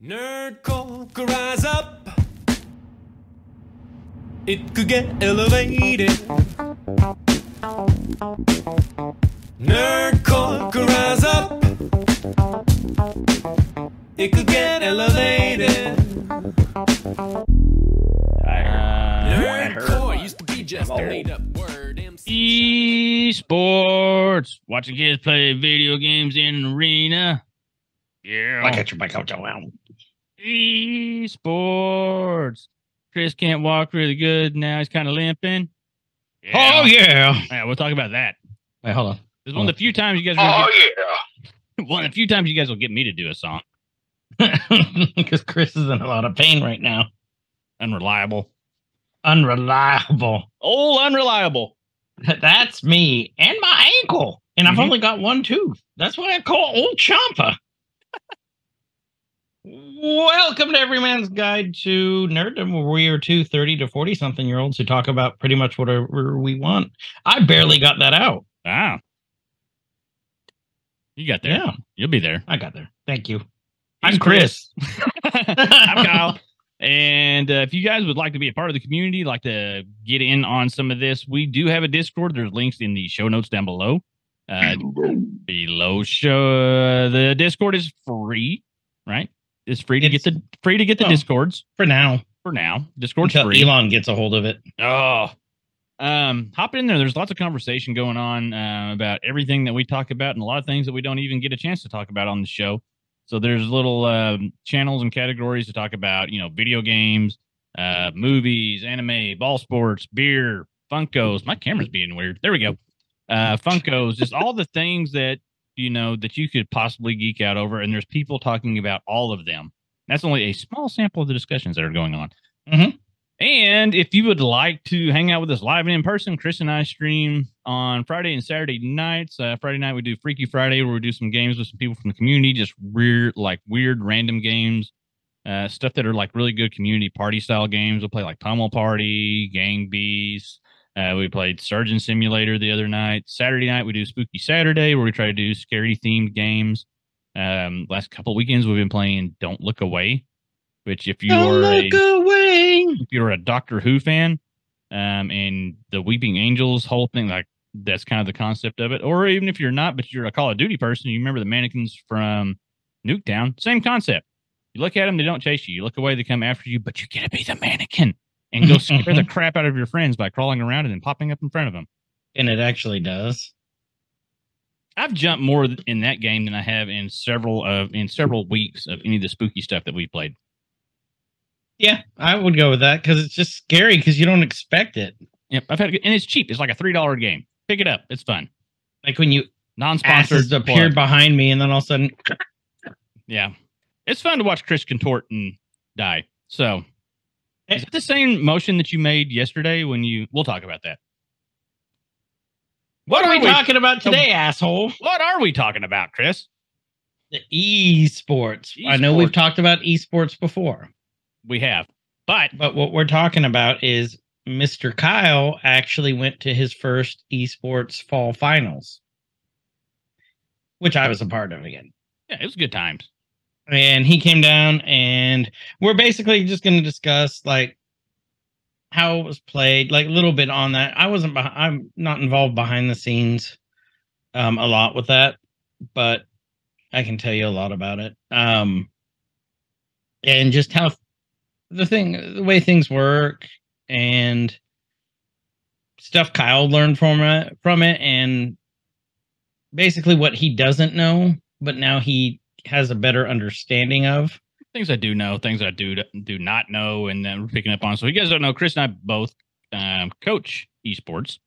Nerdcore could rise up. It could get elevated. Nerdcore could rise up. It could get elevated. Nerdcore used to be just a made up word. MC Esports. Watching kids play video games in arena. Yeah. Like at your back out wow. Esports. Chris can't walk really good now. He's kind of limping. Oh yeah. Yeah, we'll talk about that. Wait, hold on. This is one of the few times you guys. Oh gonna yeah. one of the few times you guys will get me to do a song. Because Chris is in a lot of pain right now. Unreliable. Unreliable. Oh, unreliable. That's me and my ankle. And I've Mhm. only got one tooth. That's why I call old Champa. Welcome to Every Man's Guide to Nerddom, where we are two 30 to 40 something year olds who talk about pretty much whatever we want. I barely got that out. Ah. You got there. Yeah, You'll be there. I got there. Thank you. He's I'm Chris. I'm Kyle. And uh, if you guys would like to be a part of the community, like to get in on some of this, we do have a Discord. There's links in the show notes down below. Uh, below show the Discord is free, right? It's free to It's- get the free to get the well, Discords For now, for now. Discord's until free. Elon gets a hold of it. Oh, um, hop in there. There's lots of conversation going on uh, about everything that we talk about, and a lot of things that we don't even get a chance to talk about on the show. So there's little um, channels and categories to talk about, you know, video games, uh, movies, anime, ball sports, beer, Funkos. My camera's being weird. There we go. Uh, Funkos, just all the things that you know that you could possibly geek out over, and there's people talking about all of them. That's only a small sample of the discussions that are going on. Mhm. And if you would like to hang out with us live and in person, Chris and I stream on Friday and Saturday nights. Uh, Friday night we do Freaky Friday, where we do some games with some people from the community, just weird, like weird, random games, uh, stuff that are like really good community party style games. We'll play like Pummel Party, Gang Beasts. Uh, we played Surgeon Simulator the other night. Saturday night we do Spooky Saturday, where we try to do scary themed games. Um, last couple weekends we've been playing Don't Look Away, which if you Don't are a away. if you're a Doctor Who fan, um, and the Weeping Angels whole thing, like that's kind of the concept of it. Or even if you're not, but you're a Call of Duty person, you remember the mannequins from Nuketown, same concept. You look at them, they don't chase you. You look away, they come after you, but you get to be the mannequin and go scare the crap out of your friends by crawling around and then popping up in front of them. And it actually does. I've jumped more in that game than I have in several of in several weeks of any of the spooky stuff that we played. Yeah, I would go with that because it's just scary because you don't expect it. Yep, I've had, and it's cheap. It's like a three dollar game. Pick it up. It's fun. Like when you Non-sponsored. appeared behind me, and then all of a sudden, Yeah. It's fun to watch Chris contort and die. So. Is it the same motion that you made yesterday when you we'll talk about that. what are we we- talking about today, asshole? What are we talking about, Chris? The esports. I know we've talked about esports before, We have. But but what we're talking about is Mr. Kyle actually went to his first esports fall finals, which I was a part of again. yeah, it was good times. And he came down and we're basically just going to discuss like how it was played like a little bit on that. I wasn't beh- i'm not involved behind the scenes um a lot with that but i can tell you a lot about it. Um and just how the thing the way things work and stuff kyle learned from it from it and basically what he doesn't know but now he has a better understanding of. Things I do know, things I do do not know, and then we're picking up on. So if you guys don't know, Chris and I both um, coach esports.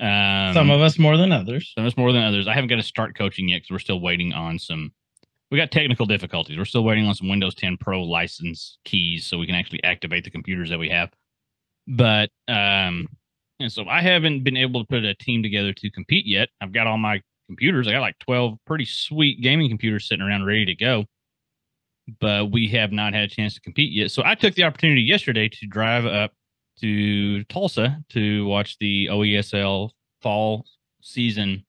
Um, Some of us more than others. Some of us more than others. I haven't got to start coaching yet because we're still waiting on some. We got technical difficulties. We're still waiting on some Windows 10 Pro license keys so we can actually activate the computers that we have. But um, and so I haven't been able to put a team together to compete yet. I've got all my computers. I got like 12 pretty sweet gaming computers sitting around ready to go. But we have not had a chance to compete yet. So I took the opportunity yesterday to drive up to Tulsa to watch the OESL fall season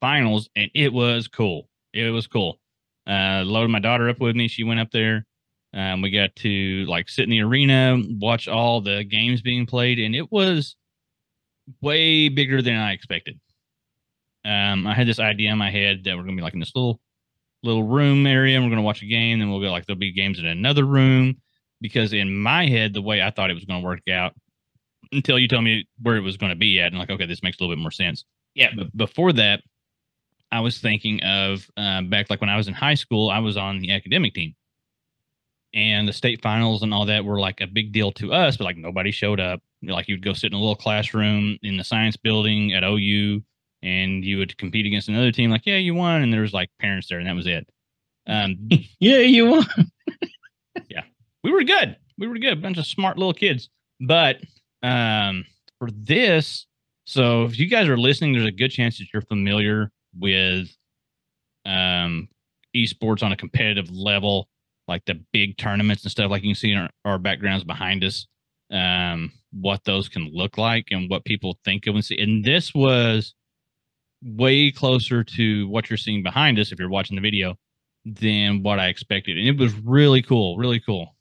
finals, and it was cool. It was cool. Uh, loaded my daughter up with me. She went up there. Um, we got to like sit in the arena, watch all the games being played, and it was way bigger than I expected. Um, I had this idea in my head that we're gonna be like in this little little room area, and we're gonna watch a game. Then we'll go like there'll be games in another room because in my head, the way I thought it was gonna work out until you tell me where it was gonna be at, and like okay, this makes a little bit more sense. Yeah. But before that, I was thinking of uh, back like when I was in high school, I was on the academic team. And the state finals and all that were like a big deal to us, but like nobody showed up. Like you'd go sit in a little classroom in the science building at OU and you would compete against another team, like, yeah, you won. And there was like parents there, and that was it. Um, Yeah, you won. Yeah. We were good. We were good. Bunch of smart little kids. But um, for this, so if you guys are listening, there's a good chance that you're familiar with um, esports on a competitive level, like the big tournaments and stuff. Like you can see in our, our backgrounds behind us, um, what those can look like and what people think of and see. And this was way closer to what you're seeing behind us if you're watching the video than what I expected. And it was really cool, really cool.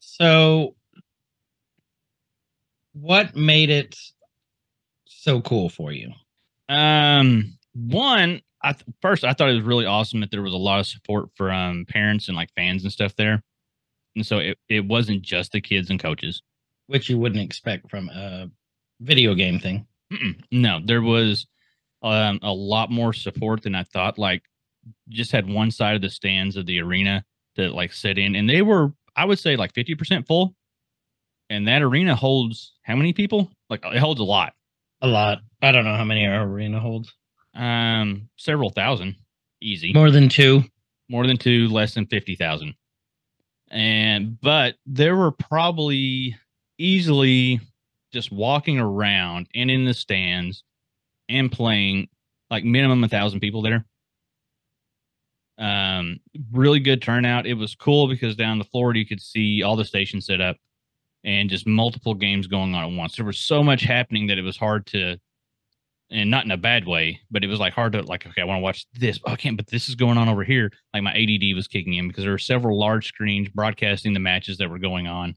So, what made it so cool for you? Um, one, I th- first I thought it was really awesome that there was a lot of support from parents and like fans and stuff there, and so it, it wasn't just the kids and coaches. Which you wouldn't expect from a video game thing. Mm-mm. No, there was um, a lot more support than I thought. Like, just had one side of the stands of the arena to like sit in, and they were, I would say, like fifty percent full. And that arena holds how many people? Like, it holds a lot. A lot. I don't know how many our arena holds. Um, several thousand, easy. More than two. more than two, less than 50,000. And, but there were probably easily just walking around and in the stands and playing like minimum a thousand people there. Um, really good turnout. It was cool because down the floor you could see all the stations set up and just multiple games going on at once. There was so much happening that it was hard to and not in a bad way, but it was like hard to like, okay, I want to watch this. Oh, I can't, but this is going on over here. Like my ADD was kicking in because there were several large screens broadcasting the matches that were going on.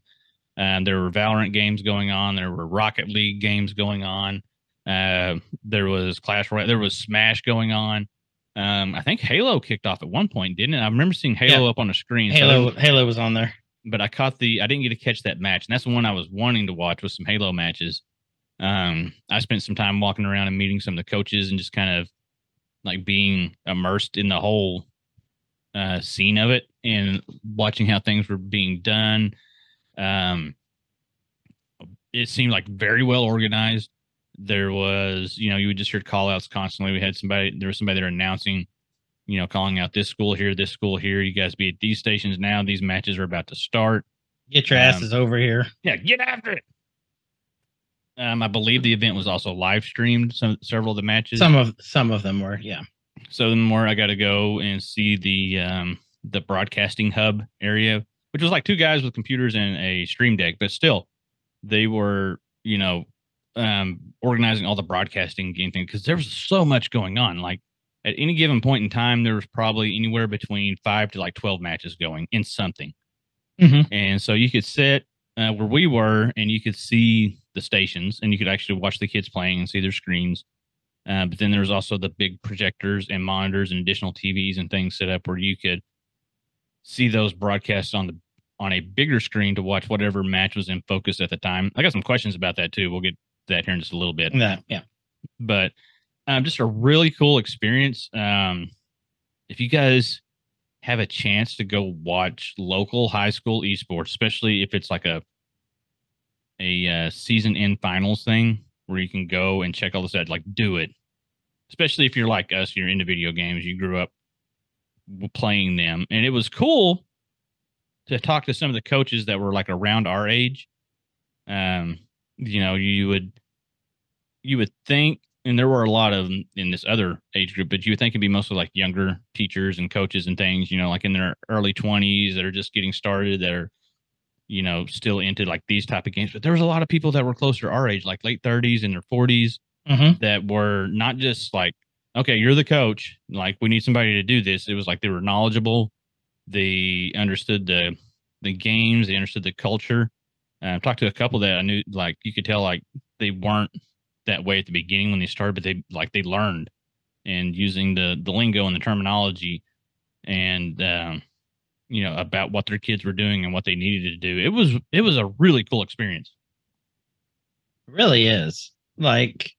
Um, there were Valorant games going on. There were Rocket League games going on. Uh, there was Clash Royale. There was Smash going on. Um, I think Halo kicked off at one point, didn't it? I remember seeing Halo up on the screen. so Halo Halo was on there. but I caught the I didn't get to catch that match, and that's the one I was wanting to watch with some Halo matches. Um, I spent some time walking around and meeting some of the coaches and just kind of like being immersed in the whole uh, scene of it and watching how things were being done. Um, it seemed like very well organized. There was, you know, you would just hear call outs constantly. We had somebody, there was somebody there announcing, you know, calling out this school here, this school here. You guys be at these stations now. These matches are about to start. Get your Um, asses over here. Yeah, get after it. Um, I believe the event was also live streamed. Some several of the matches. Some of some of them were, yeah. so the more I got to go and see the um the broadcasting hub area, which was like two guys with computers and a stream deck, but still, they were you know um organizing all the broadcasting game thing because there was so much going on. Like at any given point in time, there was probably anywhere between five to like twelve matches going in something. Mhm. And so you could sit uh, where we were and you could see the stations and you could actually watch the kids playing and see their screens. Uh, but then there was also the big projectors and monitors and additional TVs and things set up where you could see those broadcasts on the on a bigger screen to watch whatever match was in focus at the time. I got some questions about that too. We'll get that here in just a little bit Yeah, yeah. but um, just a really cool experience. Um, if you guys have a chance to go watch local high school esports, especially if it's like a a uh, season end finals thing where you can go and check all this out, like do it. Especially if you're like us, you're into video games, you grew up playing them, and it was cool to talk to some of the coaches that were like around our age. Um, you know, you would you would think, and there were a lot of them in this other age group, but you would think it'd be mostly like younger teachers and coaches and things, you know, like in their early 20s that are just getting started, that are, you know, still into like these type of games. But there was a lot of people that were closer to our age, like late 30s and their 40s, Mhm. that were not just like okay, you're the coach. Like we need somebody to do this. It was like they were knowledgeable. They understood the the games. They understood the culture. Uh, I've talked to a couple that I knew, like you could tell, like they weren't that way at the beginning when they started, but they like they learned and using the the lingo and the terminology and um, you know about what their kids were doing and what they needed to do. It was it was a really cool experience. It really is like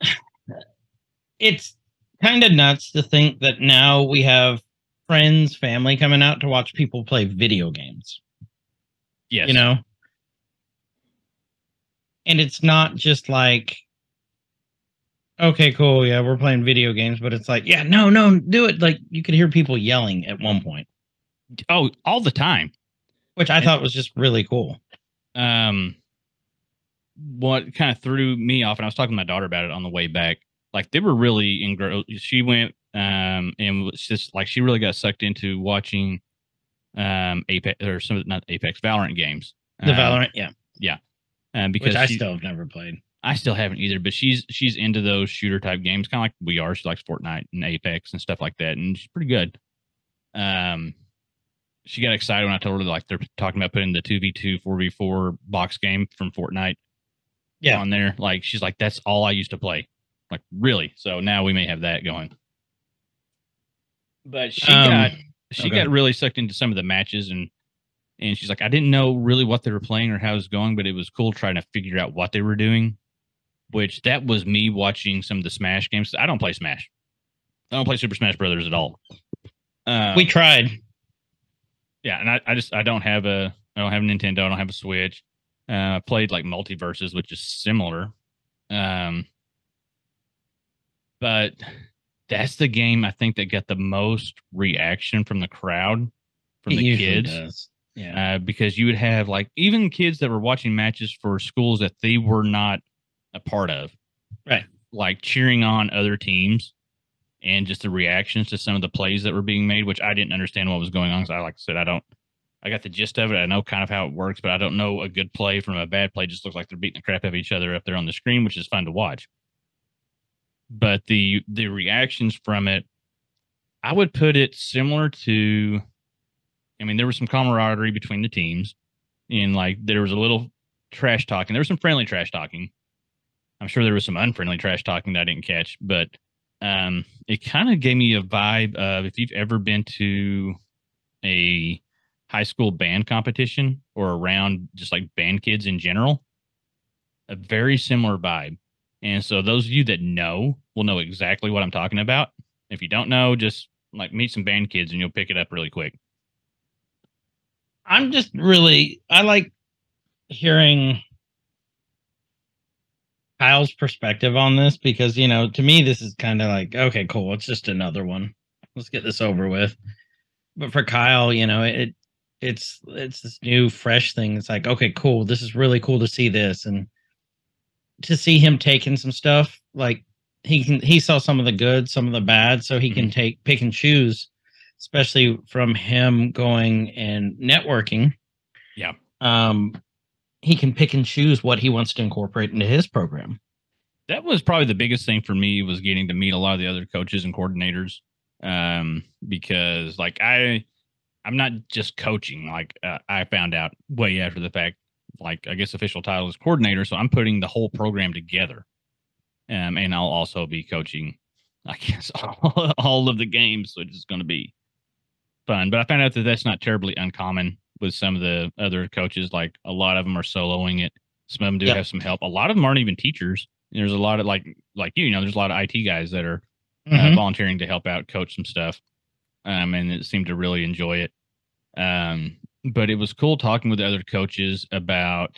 it's kind of nuts to think that now we have friends, family coming out to watch people play video games. Yes, You know? And it's not just like, okay, cool, yeah, we're playing video games, but it's like, yeah, no, no, do it. Like you could hear people yelling at one point, Oh, all the time. which I thought was just really cool. um what kind of threw me off and i was talking to my daughter about it on the way back like they were really engrossed she went um and was just like she really got sucked into watching um apex or some of the not apex valorant games The Um, Valorant, yeah, yeah, um, because which I she- still have never played. I still haven't either, but she's she's into those shooter type games, kind of like we are. She likes Fortnite and Apex and stuff like that, and she's pretty good. Um, she got excited when I told her like they're talking about putting the two v two, four v four box game from Fortnite, Yeah. on there. Like she's like, that's all I used to play. Like really? So now we may have that going. But she Um, got she okay. got really sucked into some of the matches and and she's like, I didn't know really what they were playing or how it was going, but it was cool trying to figure out what they were doing. Which that was me watching some of the Smash games. I don't play Smash. I don't play Super Smash Brothers at all. Uh, we tried. yeah, and I, I just I don't have a I don't have a Nintendo. I don't have a Switch. Uh, I played like MultiVersus, which is similar. Um, but that's the game I think that got the most reaction from the crowd, from It the kids does. Yeah. uh, because you would have like even kids that were watching matches for schools that they were not a part of, Right. Like cheering on other teams, and just the reactions to some of the plays that were being made, which I didn't understand what was going on. Because I, like I said, I don't, I got the gist of it. I know kind of how it works, but I don't know a good play from a bad play. It just looks like they're beating the crap out of each other up there on the screen, which is fun to watch. But the the reactions from it, I would put it similar to I mean, there was some camaraderie between the teams, and like there was a little trash talking. There was some friendly trash talking. I'm sure there was some unfriendly trash talking that I didn't catch, but um, it kind of gave me a vibe of if you've ever been to a high school band competition or around just like band kids in general, a very similar vibe. And so those of you that know will know exactly what I'm talking about. If you don't know, just like meet some band kids and you'll pick it up really quick. I'm just really I like hearing Kyle's perspective on this because you know to me this is kind of like okay cool it's just another one let's get this over with but for Kyle you know it it's it's this new fresh thing it's like okay cool this is really cool to see this and to see him taking some stuff like he can he saw some of the good some of the bad so he can take pick and choose especially from him going and networking. Yeah. um he can pick and choose what he wants to incorporate into his program. That was probably the biggest thing for me was getting to meet a lot of the other coaches and coordinators um because like i i'm not just coaching like uh, i found out way after the fact like i guess official title is coordinator so i'm putting the whole program together. Um and i'll also be coaching i guess all, all of the games which is going to be fun. But i found out that that's not terribly uncommon with some of the other coaches like a lot of them are soloing it. Some of them do have some help. A lot of them aren't even teachers. There's a lot of like like you, you know there's a lot of it guys that are uh, volunteering to help out coach some stuff um and it seemed to really enjoy it. Um but it was cool talking with the other coaches about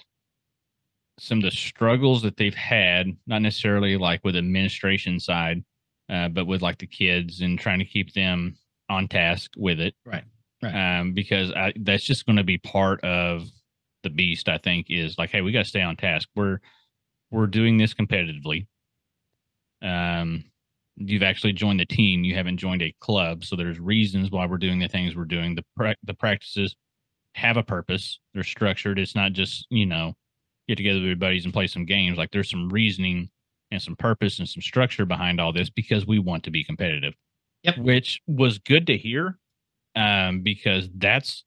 some of the struggles that they've had not necessarily like with administration side uh, but with like the kids and trying to keep them on task with it. Right, right. um because I, that's just going to be part of the beast i think is like hey we got to stay on task. We're we're doing this competitively. Um you've actually joined the team. You haven't joined a club so there's reasons why we're doing the things we're doing the pra- the practices have a purpose they're structured it's not just you know get together with your buddies and play some games like there's some reasoning and some purpose and some structure behind all this because we want to be competitive. Yep. Which was good to hear um, because that's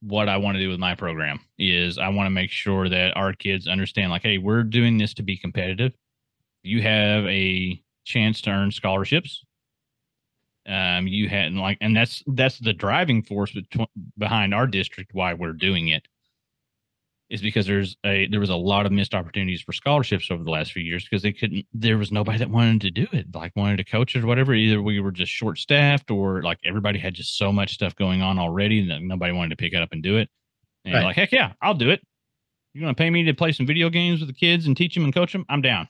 what I want to do with my program is I want to make sure that our kids understand like, hey, we're doing this to be competitive. You have a chance to earn scholarships. Um, you hadn't like, and that's that's the driving force betw- behind our district why we're doing it is because there's a there was a lot of missed opportunities for scholarships over the last few years because they couldn't there was nobody that wanted to do it like wanted to coach it or whatever. Either we were just short staffed or like everybody had just so much stuff going on already that nobody wanted to pick it up and do it. And Right. like heck yeah i'll do it. You're going to pay me to play some video games with the kids and teach them and coach them i'm down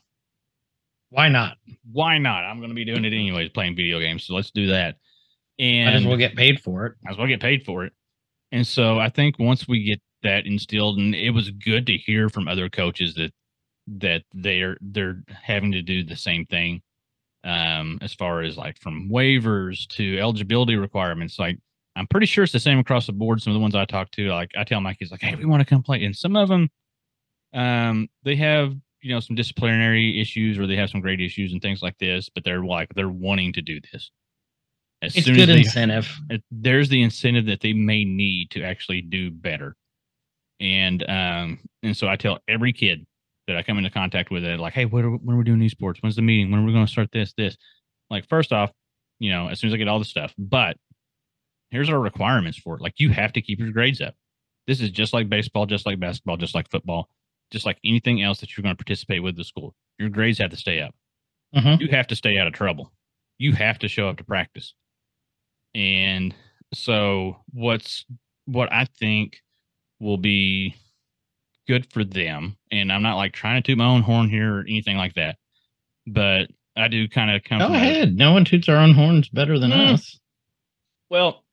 Why not? why not i'm going to be doing it anyways playing video games so let's do that and Might as well get paid for it. might as well get paid for it. And so I think once we get that instilled, and it was good to hear from other coaches that that they're they're having to do the same thing, um, as far as like from waivers to eligibility requirements. Like I'm pretty sure it's the same across the board. Some of the ones I talk to, like I tell my kids, like, hey, we want to come play, and some of them, um, they have you know some disciplinary issues or they have some grade issues and things like this, but they're like they're wanting to do this. As It's soon good as they incentive. there's the incentive that they may need to actually do better. And um and so I tell every kid that I come into contact with it like, hey, what are, when are we doing these sports? When's the meeting? When are we going to start this? This like first off, you know, as soon as I get all the stuff, but here's our requirements for it. Like you have to keep your grades up. This is just like baseball, just like basketball, just like football, just like anything else that you're going to participate with the school. Your grades have to stay up Mhm. you have to stay out of trouble. You have to show up to practice. And so what's what I think will be good for them, and I'm not like trying to toot my own horn here or anything like that, but I do kind of come Go ahead. No one toots our own horns better than Mm. us. well,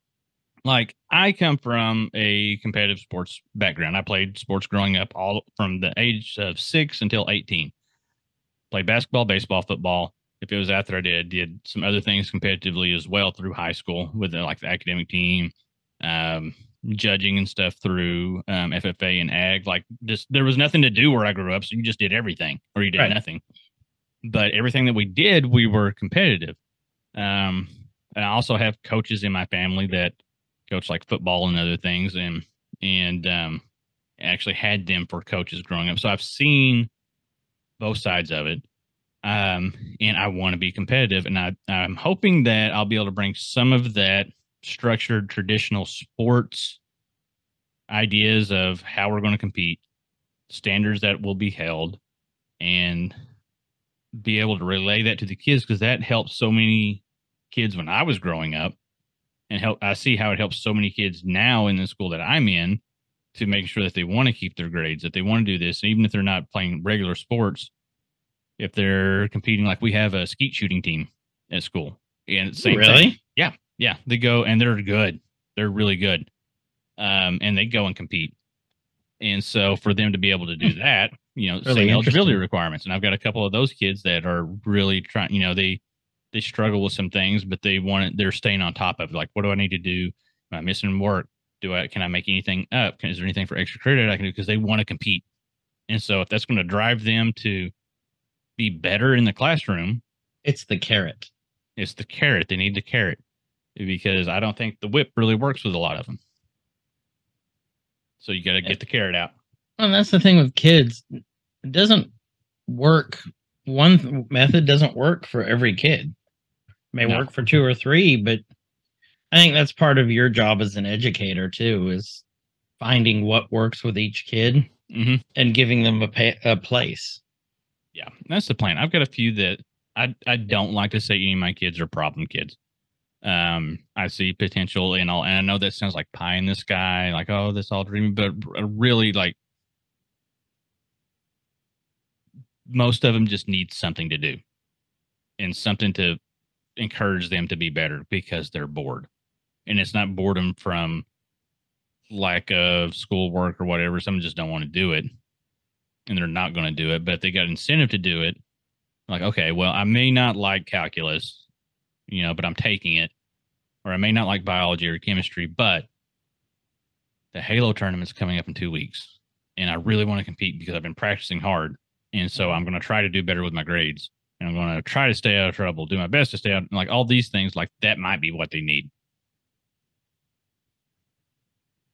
like I come from a competitive sports background. I played sports growing up all from the age of six until 18. Played basketball, baseball, football. If it was after I did, did some other things competitively as well through high school with the, like the academic team, um, judging and stuff through um, FFA and ag. Like just there was nothing to do where I grew up, so you just did everything or you did Right. nothing. But everything that we did, we were competitive. Um, and I also have coaches in my family that coach like football and other things, and and um, actually had them for coaches growing up. So I've seen both sides of it, um, and I want to be competitive, and I I'm hoping that I'll be able to bring some of that structured traditional sports ideas of how we're going to compete, standards that will be held, and be able to relay that to the kids because that helped so many kids when I was growing up and help I see how it helps so many kids now in the school that I'm in to make sure that they want to keep their grades, that they want to do this, and even if they're not playing regular sports, if they're competing like we have a skeet shooting team at school. And same thing. really? Yeah, Yeah. they go and they're good. They're really good. Um, and they go and compete. And so for them to be able to do that, you know, Really same eligibility requirements. And I've got a couple of those kids that are really trying, you know, they they struggle with some things, but they want it, they're staying on top of. Like, what do I need to do? Am I missing work? Do I can I make anything up? Can, is there anything for extra credit I can do? Because they want to compete. And so if that's going to drive them to be better in the classroom, It's the carrot. it's the carrot. They need the carrot because I don't think the whip really works with a lot of them. So you got to get the carrot out. And that's the thing with kids. It doesn't work. One method doesn't work for every kid. May No. work for two or three, but I think that's part of your job as an educator too, is finding what works with each kid hmm and giving them a, pa- a place. Yeah, that's the plan. I've got a few that I I don't like to say any of my kids are problem kids. Um, I see potential in all, and I know that sounds like pie in the sky, like oh, this all dreamy, but really, like most of them just need something to do and something to encourage them to be better because they're bored, and it's not boredom from lack of schoolwork or whatever. Some just don't want to do it and they're not going to do it, but if they got incentive to do it, like, okay, well, I may not like calculus, you know, but I'm taking it, or I may not like biology or chemistry, but the Halo tournament's coming up in two weeks, and I really want to compete because I've been practicing hard, and so mm-hmm. I'm going to try to do better with my grades. And I'm going to try to stay out of trouble, do my best to stay out. Like all these things, like that might be what they need.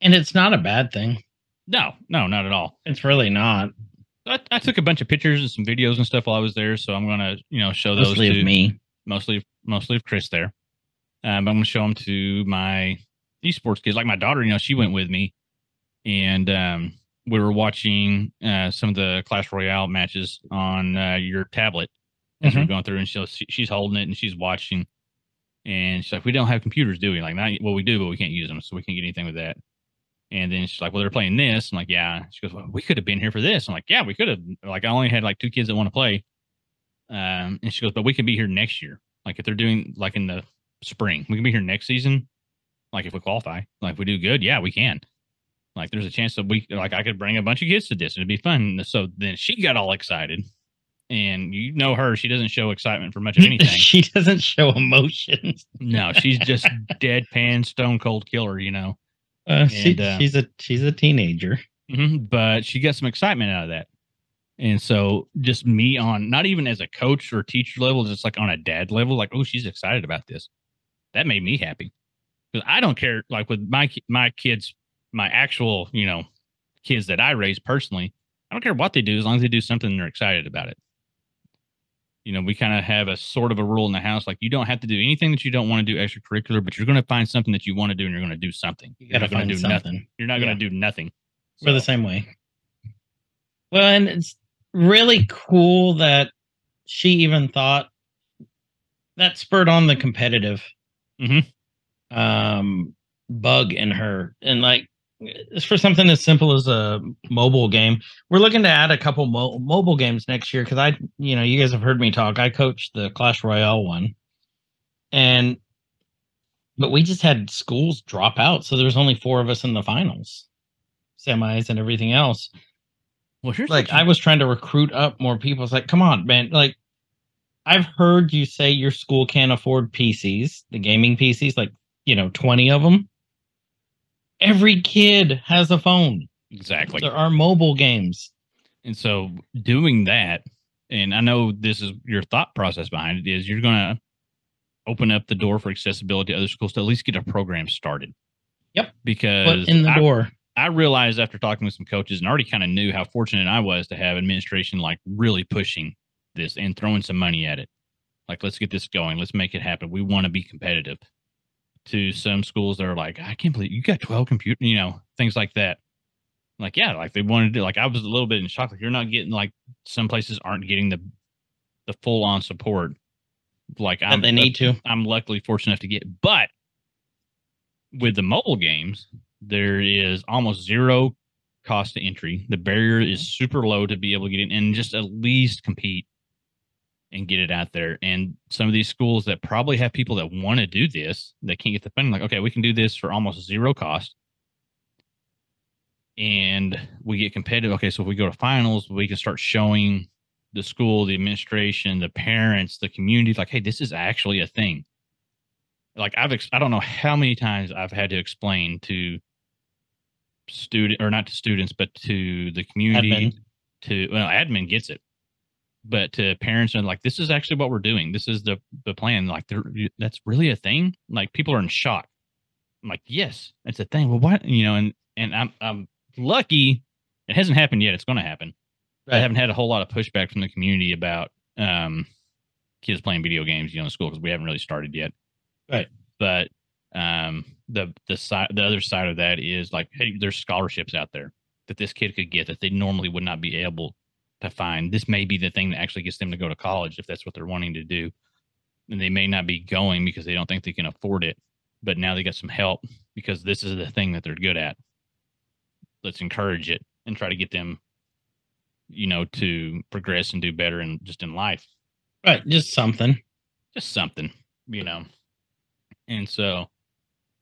And it's not a bad thing. No, no, not at all. It's really not. I, I took a bunch of pictures and some videos and stuff while I was there, so I'm gonna, you know, show those to of me. mostly, mostly of Chris there. Um, I'm gonna show them to my esports kids. Like my daughter, you know, she went with me, and um, we were watching uh, some of the Clash Royale matches on uh, your tablet as we we're going through, and she'll, she, she's holding it and she's watching. And she's like, "We don't have computers, do we? Like, not well, we do, but we can't use them, so we can't get anything with that." And then she's like, "Well, they're playing this." I'm like, "Yeah." She goes, "Well, we could have been here for this." I'm like, "Yeah, we could have." Like, I only had like two kids that want to play. Um, and she goes, "But we can be here next year. Like, if they're doing like in the spring, we can be here next season. Like, if we qualify, like if we do good, yeah, we can. Like, there's a chance that we like I could bring a bunch of kids to this. It'd be fun." So then she got all excited, and you know her; she doesn't show excitement for much of anything. she doesn't show emotions. no, she's just deadpan, stone cold killer. You know. Uh, she, uh, she's a she's a teenager. hmm But she got some excitement out of that. And so just me on not even as a coach or teacher level, just like on a dad level, like, oh, she's excited about this. That made me happy. Because I don't care, like with my my kids, my actual, you know, kids that I raise personally, I don't care what they do as long as they do something they're excited about it. You know, we kind of have a sort of a rule in the house, like you don't have to do anything that you don't want to do extracurricular, but you're going to find something that you want to do and you're going to do something. You You're not going to do something. nothing. You're not going to do nothing. We're the same way. Well, and it's really cool that she even thought that spurred on the competitive Mhm. um, bug in her. And like, for something as simple as a mobile game. We're looking to add a couple mo- mobile games next year because I, you know, you guys have heard me talk. I coached the Clash Royale one, and but we just had schools drop out, so there was only four of us in the finals, semis, and everything else Well, here's like I was trying to recruit up more people. It's like, come on, man. Like I've heard you say your school can't afford PCs, the gaming PCs, like, you know, 20 of them. Every kid has a phone. exactly. There are mobile games. And so doing that, and I know this is your thought process behind it is you're going to open up the door for accessibility to other schools to at least get a program started. Yep. Because Foot in the I, door. I realized after talking with some coaches and already kind of knew how fortunate I was to have administration like really pushing this and throwing some money at it. Like, let's get this going. Let's make it happen. We want to be competitive. To some schools that are like, I can't believe you got 12 computer, you know, things like that. Like, yeah, like they wanted to, like, I was a little bit in shock. Like, you're not getting, like, some places aren't getting the, the full on support. Like, I'm, they need to. I'm luckily fortunate enough to get. But with the mobile games, there is almost zero cost to entry. The barrier is mm-hmm. super low to be able to get in and just at least compete and get it out there. And some of these schools that probably have people that want to do this, that can't get the funding, like, okay, we can do this for almost zero cost. And we get competitive. Okay, so if we go to finals, we can start showing the school, the administration, the parents, the community, like, hey, this is actually a thing. Like I've, ex- I don't know how many times I've had to explain to student or not to students, but to the community, Admin. to well, admin gets it, but to parents and like, this is actually what we're doing. This is the the plan. Like, that's really a thing. Like, people are in shock. I'm like, yes, it's a thing. Well, what you know, and and I'm I'm lucky. It hasn't happened yet. It's going to happen. I haven't had a whole lot of pushback from the community about um, kids playing video games, you know, in school because we haven't really started yet. Right. But um, the the side the other side of that is like, hey, there's scholarships out there that this kid could get that they normally would not be able to find. This may be the thing that actually gets them to go to college if that's what they're wanting to do. And they may not be going because they don't think they can afford it, but now they got some help because this is the thing that they're good at. Let's encourage it and try to get them, you know, to progress and do better and just in life Right. Just something. just something, you know. And so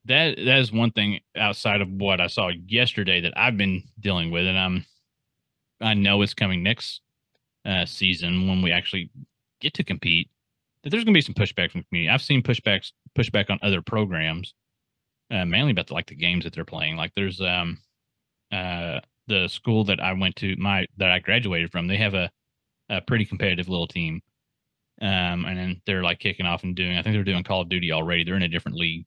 that that is one thing outside of what I saw yesterday that I've been dealing with, and I'm I know it's coming next uh, season when we actually get to compete. That there's going to be some pushback from the community. I've seen pushbacks pushback on other programs, uh, mainly about the, like the games that they're playing. Like there's um uh the school that I went to my that I graduated from. They have a a pretty competitive little team Um, and then they're like kicking off and doing. I think they're doing Call of Duty already. They're in a different league,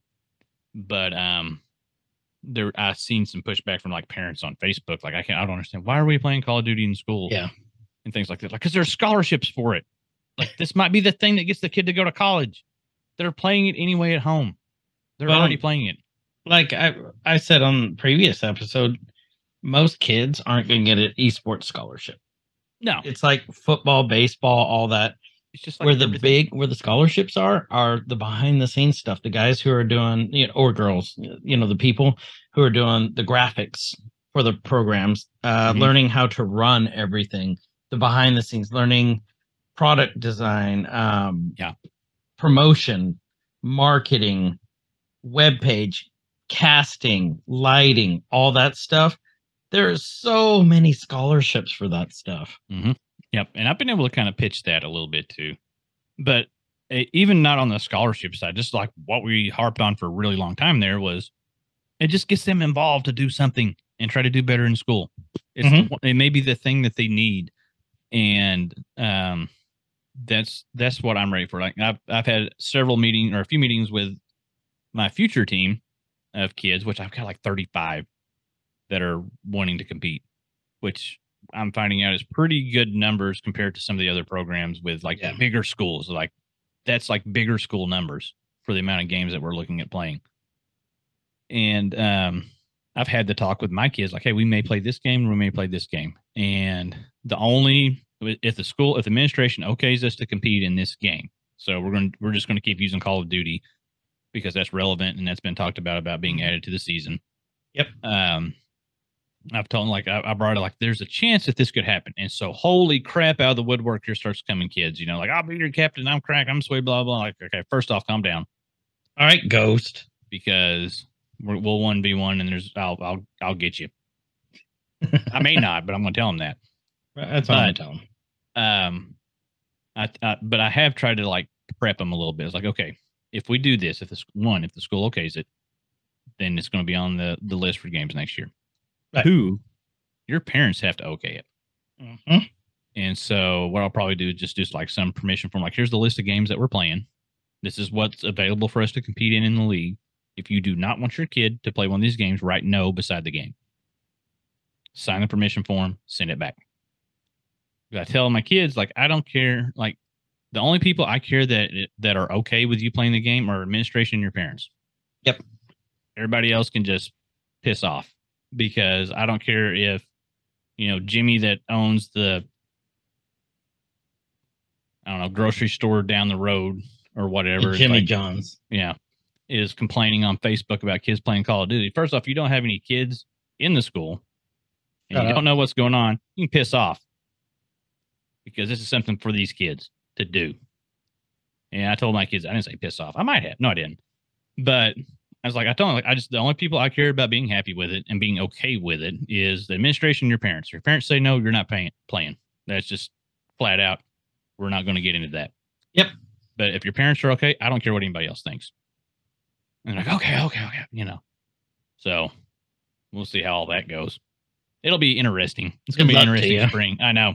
but um, there I've seen some pushback from like parents on Facebook. Like I can't, I don't understand why are we playing Call of Duty in school? Yeah. and things like that. Like because there's scholarships for it. Like this might be the thing that gets the kid to go to college. They're playing it anyway at home. They're Well, already playing it. like I I said on the previous episode, most kids aren't going to get an esports scholarship. No, It's like football, baseball, all that. It's just like where the everything- big where the scholarships are are the behind the scenes stuff. The guys who are doing you know, or girls, you know, the people who are doing the graphics for the programs, uh, Mhm. learning how to run everything, the behind the scenes, learning product design, um, Yeah. promotion, marketing, web page, casting, lighting, all that stuff. There's so many scholarships for that stuff. Yep, and I've been able to kind of pitch that a little bit too, but even not on the scholarship side, just like what we harped on for a really long time there was, it just gets them involved to do something and try to do better in school. It's Mhm. it may be the thing that they need, and um, that's that's what I'm ready for. Like I've I've had several meetings or a few meetings with my future team of kids, which I've got like 35 that are wanting to compete, which I'm finding out is pretty good numbers compared to some of the other programs with like Yeah. bigger schools. Like that's like bigger school numbers for the amount of games that we're looking at playing. And um, I've had the talk with my kids, like, hey, we may play this game, we may play this game. And the only if the school, if the administration okays us to compete in this game, so we're going to we're just going to keep using Call of Duty because that's relevant and that's been talked about about being added to the season. Yep. Um, I've told them like I, I brought it like there's a chance that this could happen, and so holy crap, out of the woodwork here starts coming kids. You know, like I'll be your captain, I'm crack, I'm sway, blah blah. Like okay, first off, calm down All right, Ghost. because we're, we'll one v one, and there's I'll I'll I'll get you. I may not, but I'm going to tell them that. That's what I'm But- telling. um I, I but i have tried to like prep them a little bit it's like okay if we do this if this one if the school okays it then it's going to be on the the list for games next year Right. two your parents have to okay it Mhm. and so what i'll probably do is just do like some permission from like here's the list of games that we're playing this is what's available for us to compete in in the league if you do not want your kid to play one of these games write no beside the game sign the permission form send it back I tell my kids like I don't care. Like the only people I care that that are okay with you playing the game are administration and your parents. Yep. Everybody else can just piss off because I don't care if you know Jimmy that owns the I don't know grocery store down the road or whatever. Jimmy like, John's. yeah, is complaining on Facebook about kids playing Call of Duty. First off, you don't have any kids in the school and Shut you up. don't know what's going on. You can piss off because this is something for these kids to do. And I told my kids, I didn't say piss off. I might have. No, I didn't. But I was like, I told them, like, I just, the only people I care about being happy with it and being okay with it is the administration and your parents. If your parents say no, you're not paying, playing. That's just flat out. We're not going to get into that. Yep. But if your parents are okay, I don't care what anybody else thinks. And like, okay, okay, okay, you know. So we'll see how all that goes. It'll be interesting. It's gonna be an luck to interesting spring. I know.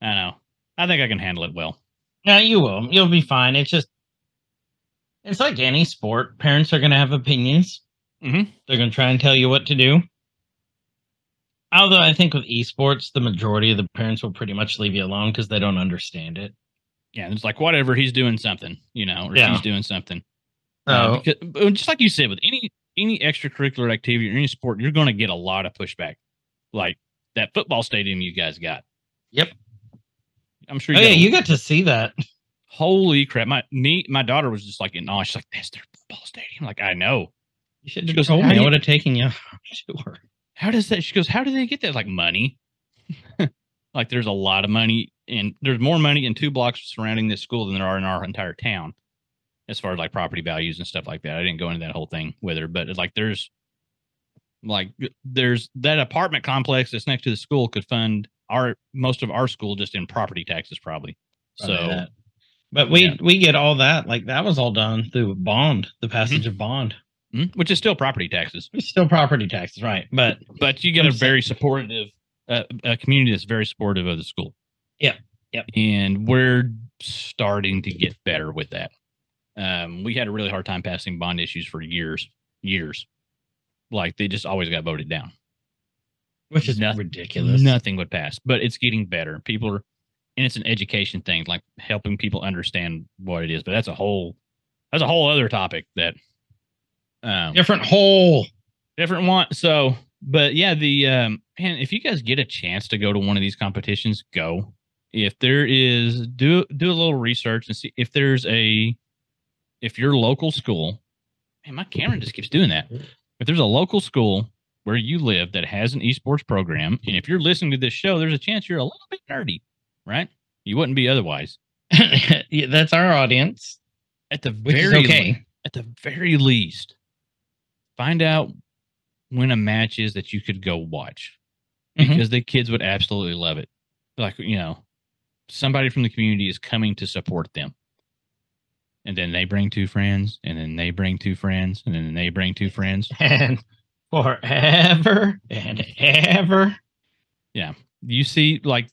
I know. I think I can handle it well. Yeah, you will. You'll be fine. It's just, it's like any sport. Parents are going to have opinions. Mhm. They're going to try and tell you what to do. Although I think with esports, the majority of the parents will pretty much leave you alone because they don't understand it. Yeah, it's like whatever he's doing something, you know, or Yeah. she's doing something. So Uh, because, just like you said, with any any extracurricular activity or any sport, you're going to get a lot of pushback. Like that football stadium you guys got. Yep. I'm sure. oh You yeah, got a- you got to see that. Holy crap! My me, my daughter was just like in awe. She's like, "That's their football stadium." Like, I know. You should She have goes, told "How me. do I you- would have taken you. Sure. How does that? She goes, "How do they get that? Like money." like, there's a lot of money, and there's more money in two blocks surrounding this school than there are in our entire town, as far as like property values and stuff like that. I didn't go into that whole thing with her, but like there's like there's that apartment complex that's next to the school could fund our most of our school just in property taxes probably. So that. But we Yeah. we get all that. Like that was all done through bond, the passage of bond. Mhm, which is still property taxes, It's still property taxes, right? But but you get a very supportive uh, a community that's very supportive of the school. Yeah. Yep. And we're starting to get better with that. Um, we had a really hard time passing bond issues for years, years. Like they just always got voted down. Which is Nothing- ridiculous. Nothing would pass, but it's getting better. People are, and it's an education thing, like helping people understand what it is. But that's a whole, that's a whole other topic that, um, Different hole. different one. So, but yeah, the um, man, if you guys get a chance to go to one of these competitions, go. If there is, do do a little research and see if there's a, if your local school, man, my camera just keeps doing that. If there's a local school where you live that has an esports program, and if you're listening to this show, there's a chance you're a little bit nerdy, right? You wouldn't be otherwise. yeah, that's our audience, At the very okay. at the very least, find out when a match is that you could go watch Mhm. because the kids would absolutely love it. Like, you know, somebody from the community is coming to support them. And then they bring two friends, and then they bring two friends, and then they bring two friends. And forever and ever. Yeah. You see, like,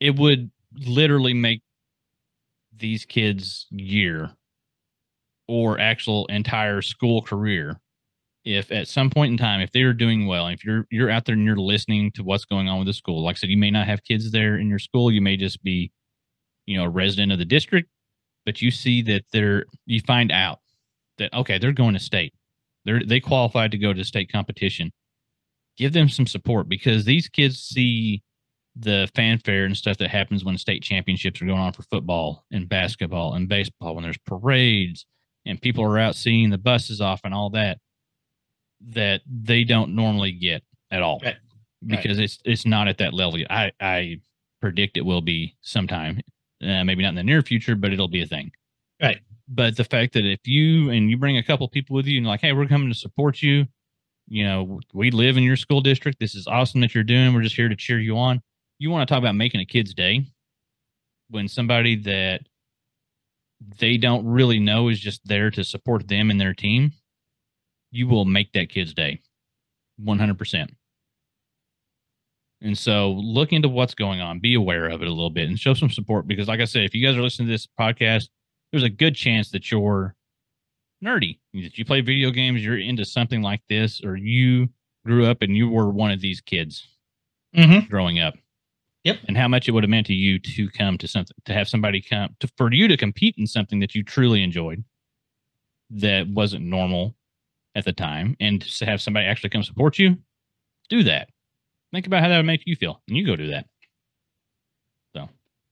it would literally make these kids' year or actual entire school career if at some point in time if they're doing well if you're you're out there and you're listening to what's going on with the school. Like i said you may not have kids there in your school. You may just be you know a resident of the district but you see that they're you find out that okay they're going to state. They're they qualified to go to state competition. Give them some support because these kids see the fanfare and stuff that happens when state championships are going on for football and basketball and baseball when there's parades and people are out seeing the buses off and all that that they don't normally get at all Right. because it's it's not at that level yet. I I predict it will be sometime, uh, maybe not in the near future, but it'll be a thing. Right. But the fact that if you and you bring a couple people with you and like, hey, we're coming to support you, you know, we live in your school district. This is awesome that you're doing. We're just here to cheer you on. You want to talk about making a kid's day when somebody that they don't really know is just there to support them and their team, you will make that kid's day 100%. And so look into what's going on, be aware of it a little bit and show some support because, like I said, if you guys are listening to this podcast, there's a good chance that you're nerdy, that you play video games, you're into something like this, or you grew up and you were one of these kids Mm-hmm. growing up. Yep. And how much it would have meant to you to come to something, to have somebody come to for you to compete in something that you truly enjoyed that wasn't normal at the time, and to have somebody actually come support you. Do that. Think about how that would make you feel, and you go do that. So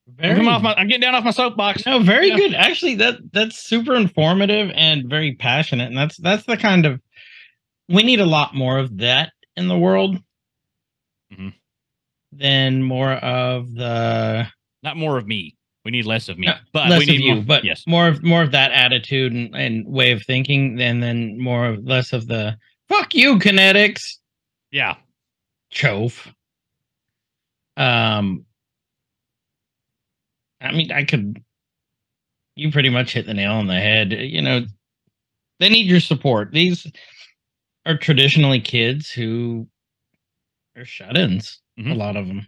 Very, come off my, I'm getting down off my soapbox. no, very Yeah. good. Actually, that that's super informative and very passionate, and that's that's the kind of we need a lot more of that in the world Mhm. Than more of the Not more of me. We need less of me, Uh, but less we need of you, more, but yes, more of more of that attitude and, and way of thinking, than then more of less of the fuck you kinetics yeah, chove. Um, I mean, I could. You pretty much hit the nail on the head. You know, they need your support. These are traditionally kids who are shut-ins. A Mhm. lot of them,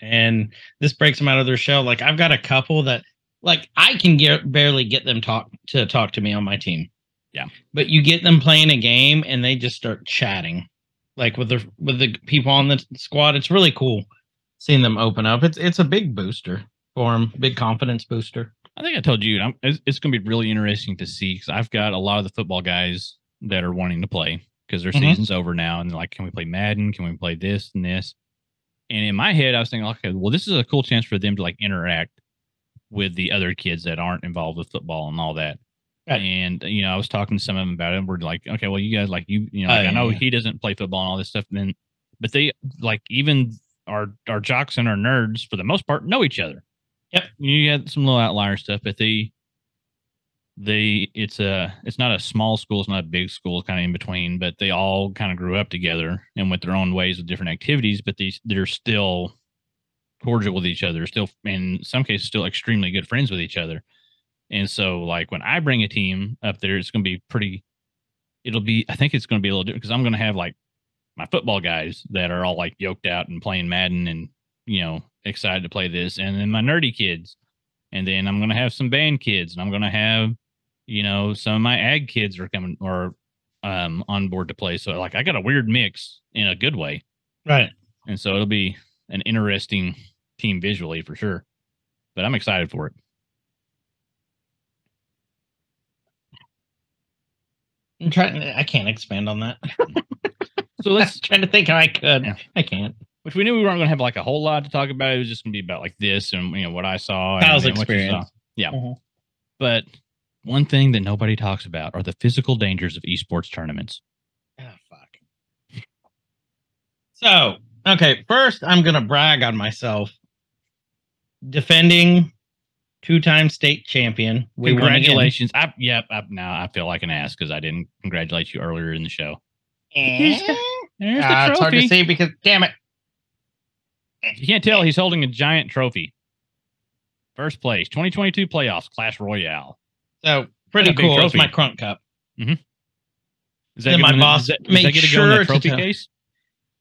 and this breaks them out of their shell. Like I've got a couple that, like, I can get barely get them talk to talk to me on my team. Yeah. but you get them playing a game and they just start chatting like with the with the people on the squad. It's really cool seeing them open up. It's it's a big booster for them, big confidence booster. I think I told you I'm, it's, it's going to be really interesting to see because I've got a lot of the football guys that are wanting to play because their Mhm. season's over now and they're like, can we play Madden? Can we play this and this? And in my head, I was thinking, okay, well, this is a cool chance for them to like interact with the other kids that aren't involved with football and all that. Right. And you know, I was talking to some of them about it. And we're like, okay, well, you guys like you, you know, Oh, like, I know yeah. he doesn't play football and all this stuff. And then, but they like even our our jocks and our nerds for the most part know each other. Yep. You had some little outlier stuff, but they they it's a it's not a small school, it's not a big school, kind of in between, but they all kind of grew up together and went their own ways with different activities, but these they're still cordial with each other, still in some cases still extremely good friends with each other. And so like when I bring a team up there, it's gonna be pretty it'll be I think it's gonna be a little different because I'm gonna have like my football guys that are all like yoked out and playing Madden and you know excited to play this, and then my nerdy kids, and then I'm gonna have some band kids, and I'm gonna have, you know, some of my ag kids are coming or um on board to play. So like I got a weird mix in a good way, Right. and so it'll be an interesting team visually for sure. But I'm excited for it. I'm trying. I can't expand on that. So let's trying to think how I could. Yeah. I can't. which we knew we weren't going to have like a whole lot to talk about. It was just going to be about like this and you know what I saw. and- Kyle's and what you saw. experience. Yeah. Mhm. But one thing that nobody talks about are the physical dangers of esports tournaments. Oh fuck. So okay, first I'm gonna brag on myself. Defending two-time state champion. We. Congratulations! I, yep. I, now I feel like an ass because I didn't congratulate you earlier in the show. Eh? There's Ah, the it's hard to trophy. see because damn it. You can't tell he's holding a giant trophy. First place, 2022 playoffs, Clash Royale. So pretty cool. It's trophy. my crunk cup. Is Then my boss that, made that get to go in sure to trophy case?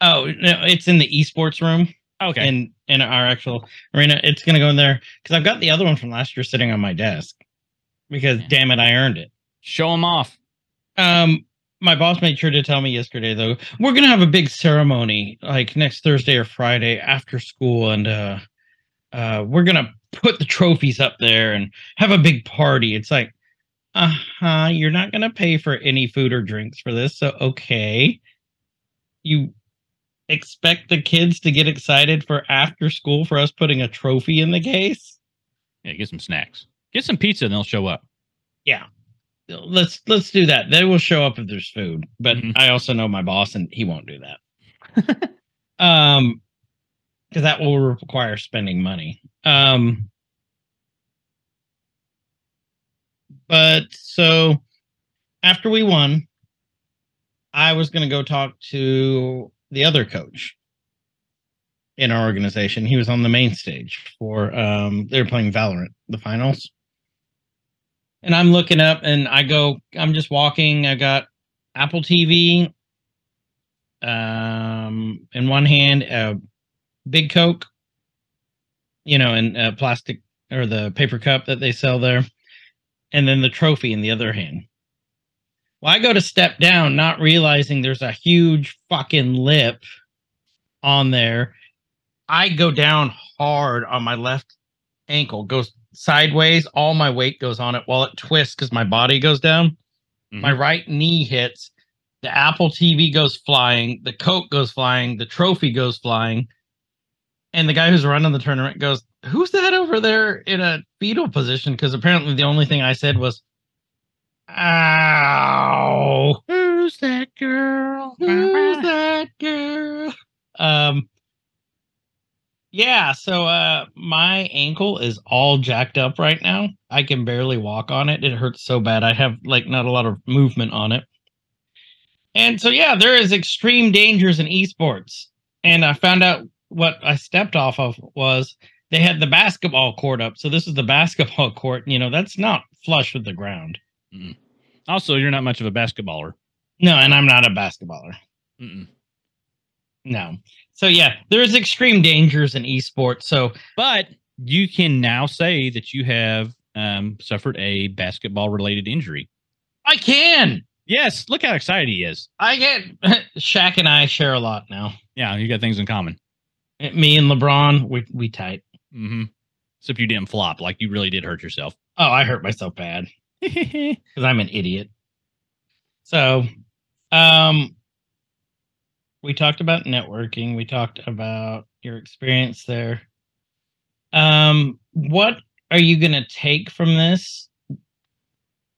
Oh no, it's in the esports room. Okay. in in our actual arena. It's gonna go in there because I've got the other one from last year sitting on my desk. Because Yeah. damn it, I earned it. Show him off. Um, my boss made sure to tell me yesterday though we're gonna have a big ceremony like next Thursday or Friday after school, and uh, uh, we're gonna put the trophies up there and have a big party. It's like, uh huh, you're not gonna pay for any food or drinks for this, so okay. You expect the kids to get excited for after school for us putting a trophy in the case? Yeah, get some snacks. Get some pizza and they'll show up. Yeah. Let's let's do that. They will show up if there's food, but Mhm. I also know my boss and he won't do that. um, because that will require spending money. Um, but so after we won, I was going to go talk to the other coach in our organization. He was on the main stage for um they were playing Valorant, the finals. And I'm looking up and I go, I'm just walking. I got Apple TV um in one hand, a big Coke, you know, and a plastic or the paper cup that they sell there, and then the trophy in the other hand. Well, I go to step down, not realizing there's a huge fucking lip on there. I go down hard on my left ankle, goes sideways. All my weight goes on it while it twists because my body goes down. Mm-hmm. My right knee hits. The Apple TV goes flying. The Coke goes flying. The trophy goes flying. And the guy who's running the tournament goes, Who's that over there in a fetal position? Because apparently the only thing I said was, Ow. Who's that girl? Who's that girl? Um yeah, so uh my ankle is all jacked up right now. I can barely walk on it. It hurts so bad. I have like not a lot of movement on it. And so yeah, there is extreme dangers in esports. And I found out what I stepped off of was they had the basketball court up. So this is the basketball court, you know, that's not flush with the ground. Also, you're not much of a basketballer. No, and I'm not a basketballer. Mm-mm. No. So yeah, there's extreme dangers in esports. So But you can now say that you have um, suffered a basketball related injury. I can. Yes, look how excited he is. I get Shaq and I share a lot now. Yeah, you got things in common. Me and LeBron, we we tight. Mm-hmm. Except you didn't flop, like you really did hurt yourself. Oh, I hurt myself bad because I'm an idiot. So, um, we talked about networking. We talked about your experience there. Um, what are you gonna take from this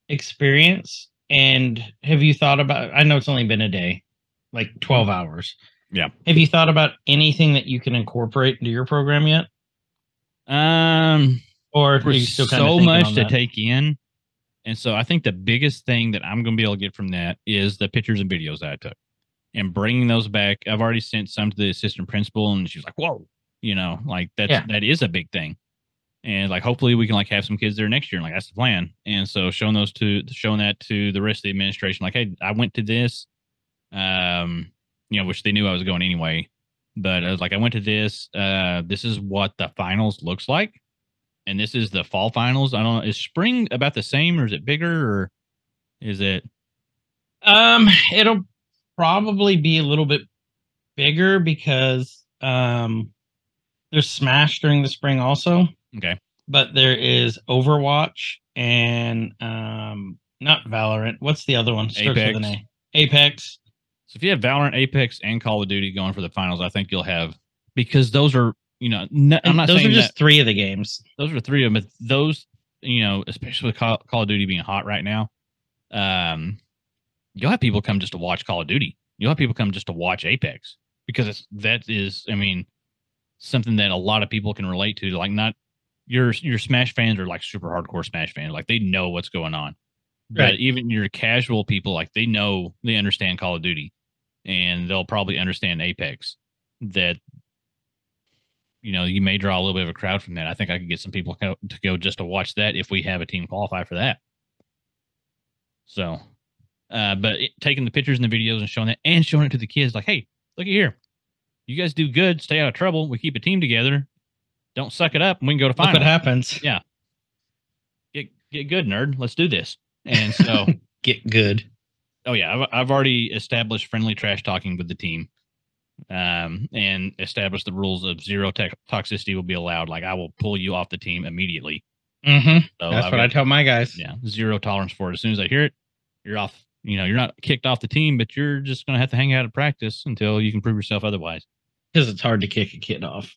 experience? And have you thought about? I know it's only been a day, like twelve hours. Yeah. Have you thought about anything that you can incorporate into your program yet, um, or are you still kind so of much to take in. And so I think the biggest thing that I'm going to be able to get from that is the pictures and videos that I took and bringing those back. I've already sent some to the assistant principal and she's like, whoa, you know, like that's, Yeah. that is a big thing. And like, hopefully we can like have some kids there next year. And like, that's the plan. And so showing those to, showing that to the rest of the administration, like, Hey, I went to this, um, you know, which they knew I was going anyway. But I was like, I went to this. Uh, this is what the finals looks like, and this is the fall finals. I don't know. Is spring about the same, or is it bigger, or is it? Um, it'll probably be a little bit bigger because um, there's Smash during the spring also, Okay. but there is Overwatch and um, not Valorant. What's the other one? Starts Apex. Apex. So if you have Valorant, Apex, and Call of Duty going for the finals, I think you'll have because those are you know I'm not those saying are just three of the games. those are three of them, but those you know especially with Call, Call of Duty being hot right now, um, you'll have people come just to watch Call of Duty. You'll have people come just to watch Apex because it's that is I mean something that a lot of people can relate to. Like not your your Smash fans are like super hardcore Smash fans, like they know what's going on. But even your casual people, like they know they understand Call of Duty, and they'll probably understand Apex. That you know you may draw a little bit of a crowd from that. I think I could get some people co- to go just to watch that if we have a team qualify for that. So, uh, but it, taking the pictures and the videos and showing that, and showing it to the kids, like, hey, look at here, you guys do good, stay out of trouble. We keep a team together. Don't suck it up, and we can go to Look what happens. Get get good, nerd. Let's do this. And so. Get good. Oh yeah, I've I've already established friendly trash talking with the team, um, and established the rules of zero tech toxicity will be allowed. Like I will pull you off the team immediately. Mm-hmm. So That's I've what I tell my guys. yeah, zero tolerance for it. As soon as I hear it, you're off. You know, you're not kicked off the team, but you're just gonna have to hang out at practice until you can prove yourself otherwise. Because it's hard to kick a kid off.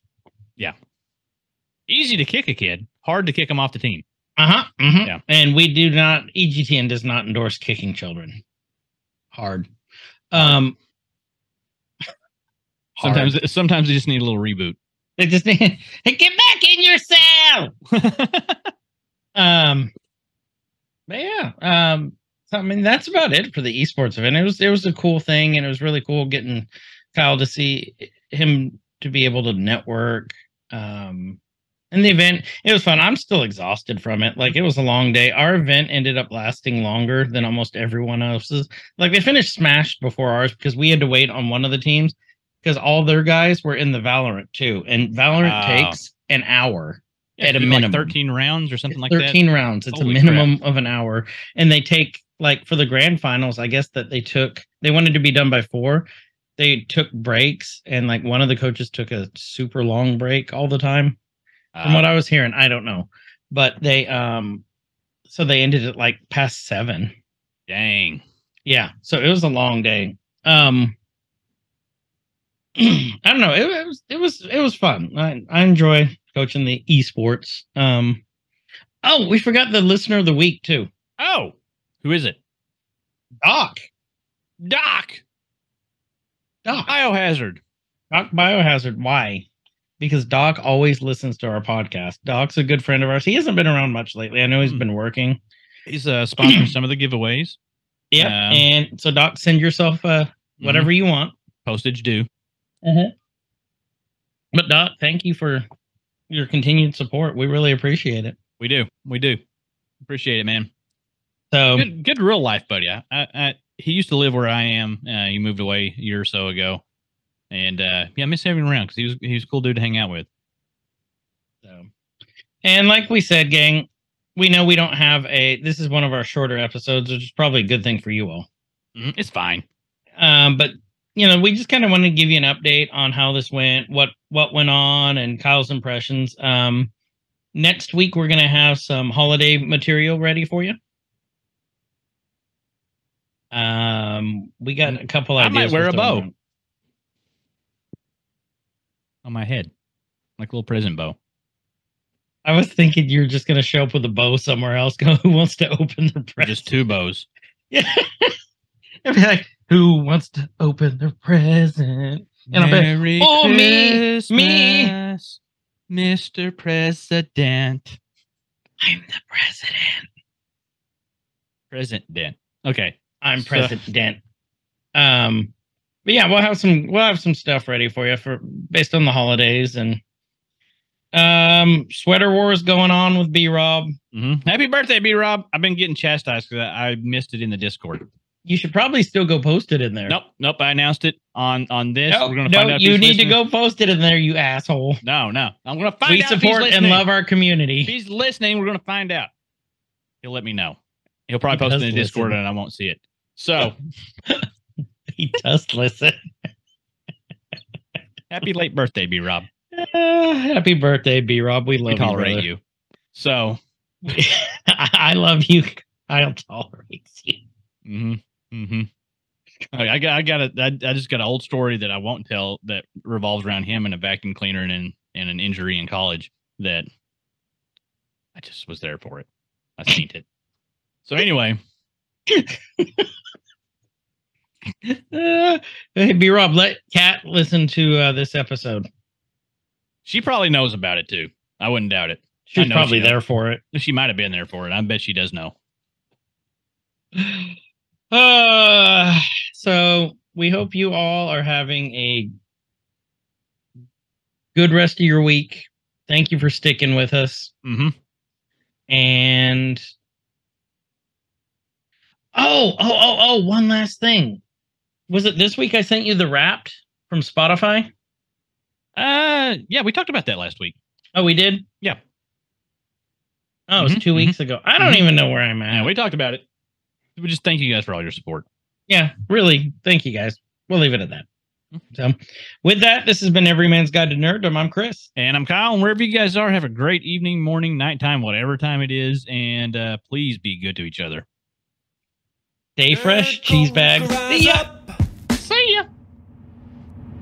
Yeah, easy to kick a kid, hard to kick them off the team. Uh huh. hmm Yeah. And we do not. EGTN does not endorse kicking children. Hard. Um. hard. Sometimes, sometimes they just need a little reboot. they just need hey, get back in your cell. Um. But yeah. Um. So, I mean, that's about it for the esports event. It was it was a cool thing, and it was really cool getting Kyle to see him to be able to network. Um. And the event, it was fun. I'm still exhausted from it. Like it was a long day. Our event ended up lasting longer than almost everyone else's. Like they finished Smash before ours because we had to wait on one of the teams because all their guys were in the Valorant too, and Valorant Wow. takes an hour. Yeah, At a minimum. like thirteen rounds or something like It's that. 13 rounds. It's Holy a minimum of an hour. And they take like for the grand finals, I guess that they took they wanted to be done by four. They took breaks and like one of the coaches took a super long break all the time. From what I was hearing, I don't know. But they um so they ended at like past seven. dang. Yeah. So it was a long day. Um I don't know. It, it was it was it was fun. I, I enjoy coaching the esports. Um Oh, we forgot the listener of the week too. Oh, who is it? Doc. Doc. Doc. Biohazard. Doc Biohazard. Why? Because Doc always listens to our podcast. Doc's a good friend of ours. He hasn't been around much lately. I know he's Hmm. been working. He's uh, sponsoring some of the giveaways. Yeah. and so Doc, send yourself uh whatever you want. Postage due. But Doc, thank you for your continued support. We really appreciate it. We do. We do. Appreciate it, man. So Good, good real life buddy. I, I, I, he used to live where I am. Uh, he moved away a year or so ago, and uh, yeah, I miss having him around because he was he was a cool dude to hang out with. So, and like we said, gang, we know we don't have a. This is one of our shorter episodes, which is probably a good thing for you all. Mhm, It's fine. Um, but you know, we just kind of wanted to give you an update on how this went, what what went on, and Kyle's impressions. Um, next week we're gonna have some holiday material ready for you. Um, we got a couple ideas. I might wear a bow. around. On my head, like a little present bow. I was thinking you're just gonna show up with a bow somewhere else. Go, who wants to open their present? Just two bows. Yeah. I'd be like, who wants to open their present? And I'll be, Merry "Oh, me, me." Christmas, Mr. President. I'm the president. President. Okay. I'm So- president. Um, but yeah, we'll have some we'll have some stuff ready for you for based on the holidays and um sweater wars going on with B Rob. hmm Happy birthday, B Rob. I've been getting chastised because I, I missed it in the Discord. you should probably still go post it in there. Nope, nope. I announced it on on this. No, We're gonna find out. you need to go post it in there, you asshole. No, no. I'm gonna find we out. if he's support and love our If community. he's listening, we're gonna find out. He'll let me know. He'll probably He post it in the Discord listen. and I won't see it. So He does listen. happy late birthday, B Rob. Ah, happy birthday, B Rob. We love We tolerate you. you. So. I love you. I'll tolerate you. Mm-hmm. Mm-hmm. I I got I got a I, I just got an old story that I won't tell that revolves around him and a vacuum cleaner and an, and an injury in college that I just was there for it. I seen it. So anyway, Uh, hey, B Rob, let Kat listen to uh, this episode. she probably knows about it too. I wouldn't doubt it. She's probably she there for it. She might have been there for it. I bet she does know. Uh, so we hope you all are having a good rest of your week. Thank you for sticking with us. hmm And oh, oh, oh, oh, one last thing. Was it this week I sent you the Wrapped from Spotify? Uh, yeah, we talked about that last week. Oh, we did. Yeah. Oh, it was Mhm, 2 mhm. weeks ago. I don't Mhm. even know where I'm at. Yeah, we talked about it. We just thank you guys for all your support. yeah, really. Thank you guys. We'll leave it at that. Mhm. So, with that, this has been Every Man's Guide to Nerddom. I'm Chris. And I'm Kyle. And wherever you guys are, have a great evening, morning, nighttime, whatever time it is. And uh, please be good to each other. Stay fresh, cheese bags. See ya.